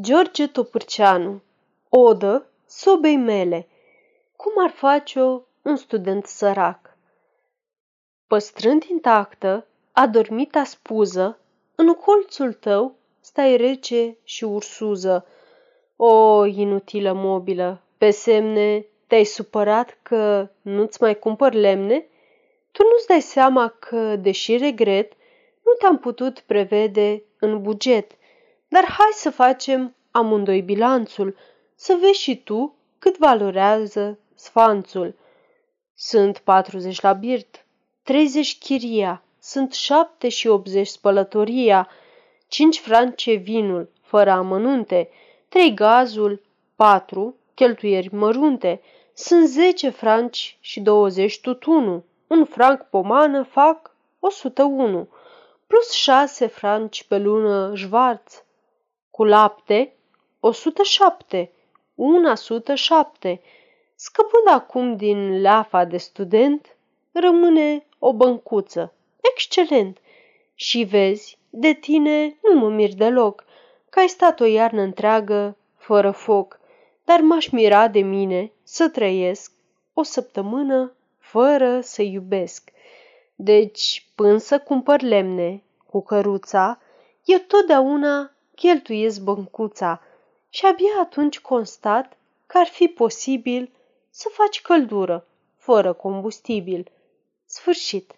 George Topârceanu Odă sobei mele Cum ar face-o un student sărac? Păstrând intactă adormita spuză, În colțul tău stai rece și ursuză. O, inutilă mobilă, pe semne te-ai supărat că nu-ți mai cumpăr lemne? Tu nu-ți dai seama că, deși regret, nu te-am putut prevede în buget – dar hai să facem amândoi bilanțul, să vezi și tu cât valorează sfanțul. Sunt 40 la birt, 30 chiria, sunt 7 și 80 spălătoria, 5 france vinul, fără amănunte, 3 gazul, 4 cheltuieri mărunte, sunt 10 franci și 20 tutunul, un franc pomană fac 101, plus 6 franci pe lună jvarț, cu lapte 107, una 107. Scăpând acum din leafa de student, rămâne o băncuță. Excelent! Și vezi, de tine nu mă mir deloc, că ai stat o iarnă întreagă fără foc, dar m-aș mira de mine să trăiesc o săptămână fără să iubesc. Deci, până să cumpăr lemne cu căruța, eu totdeauna cheltuiesc băncuța și abia atunci constat că ar fi posibil să faci căldură, fără combustibil. Sfârșit.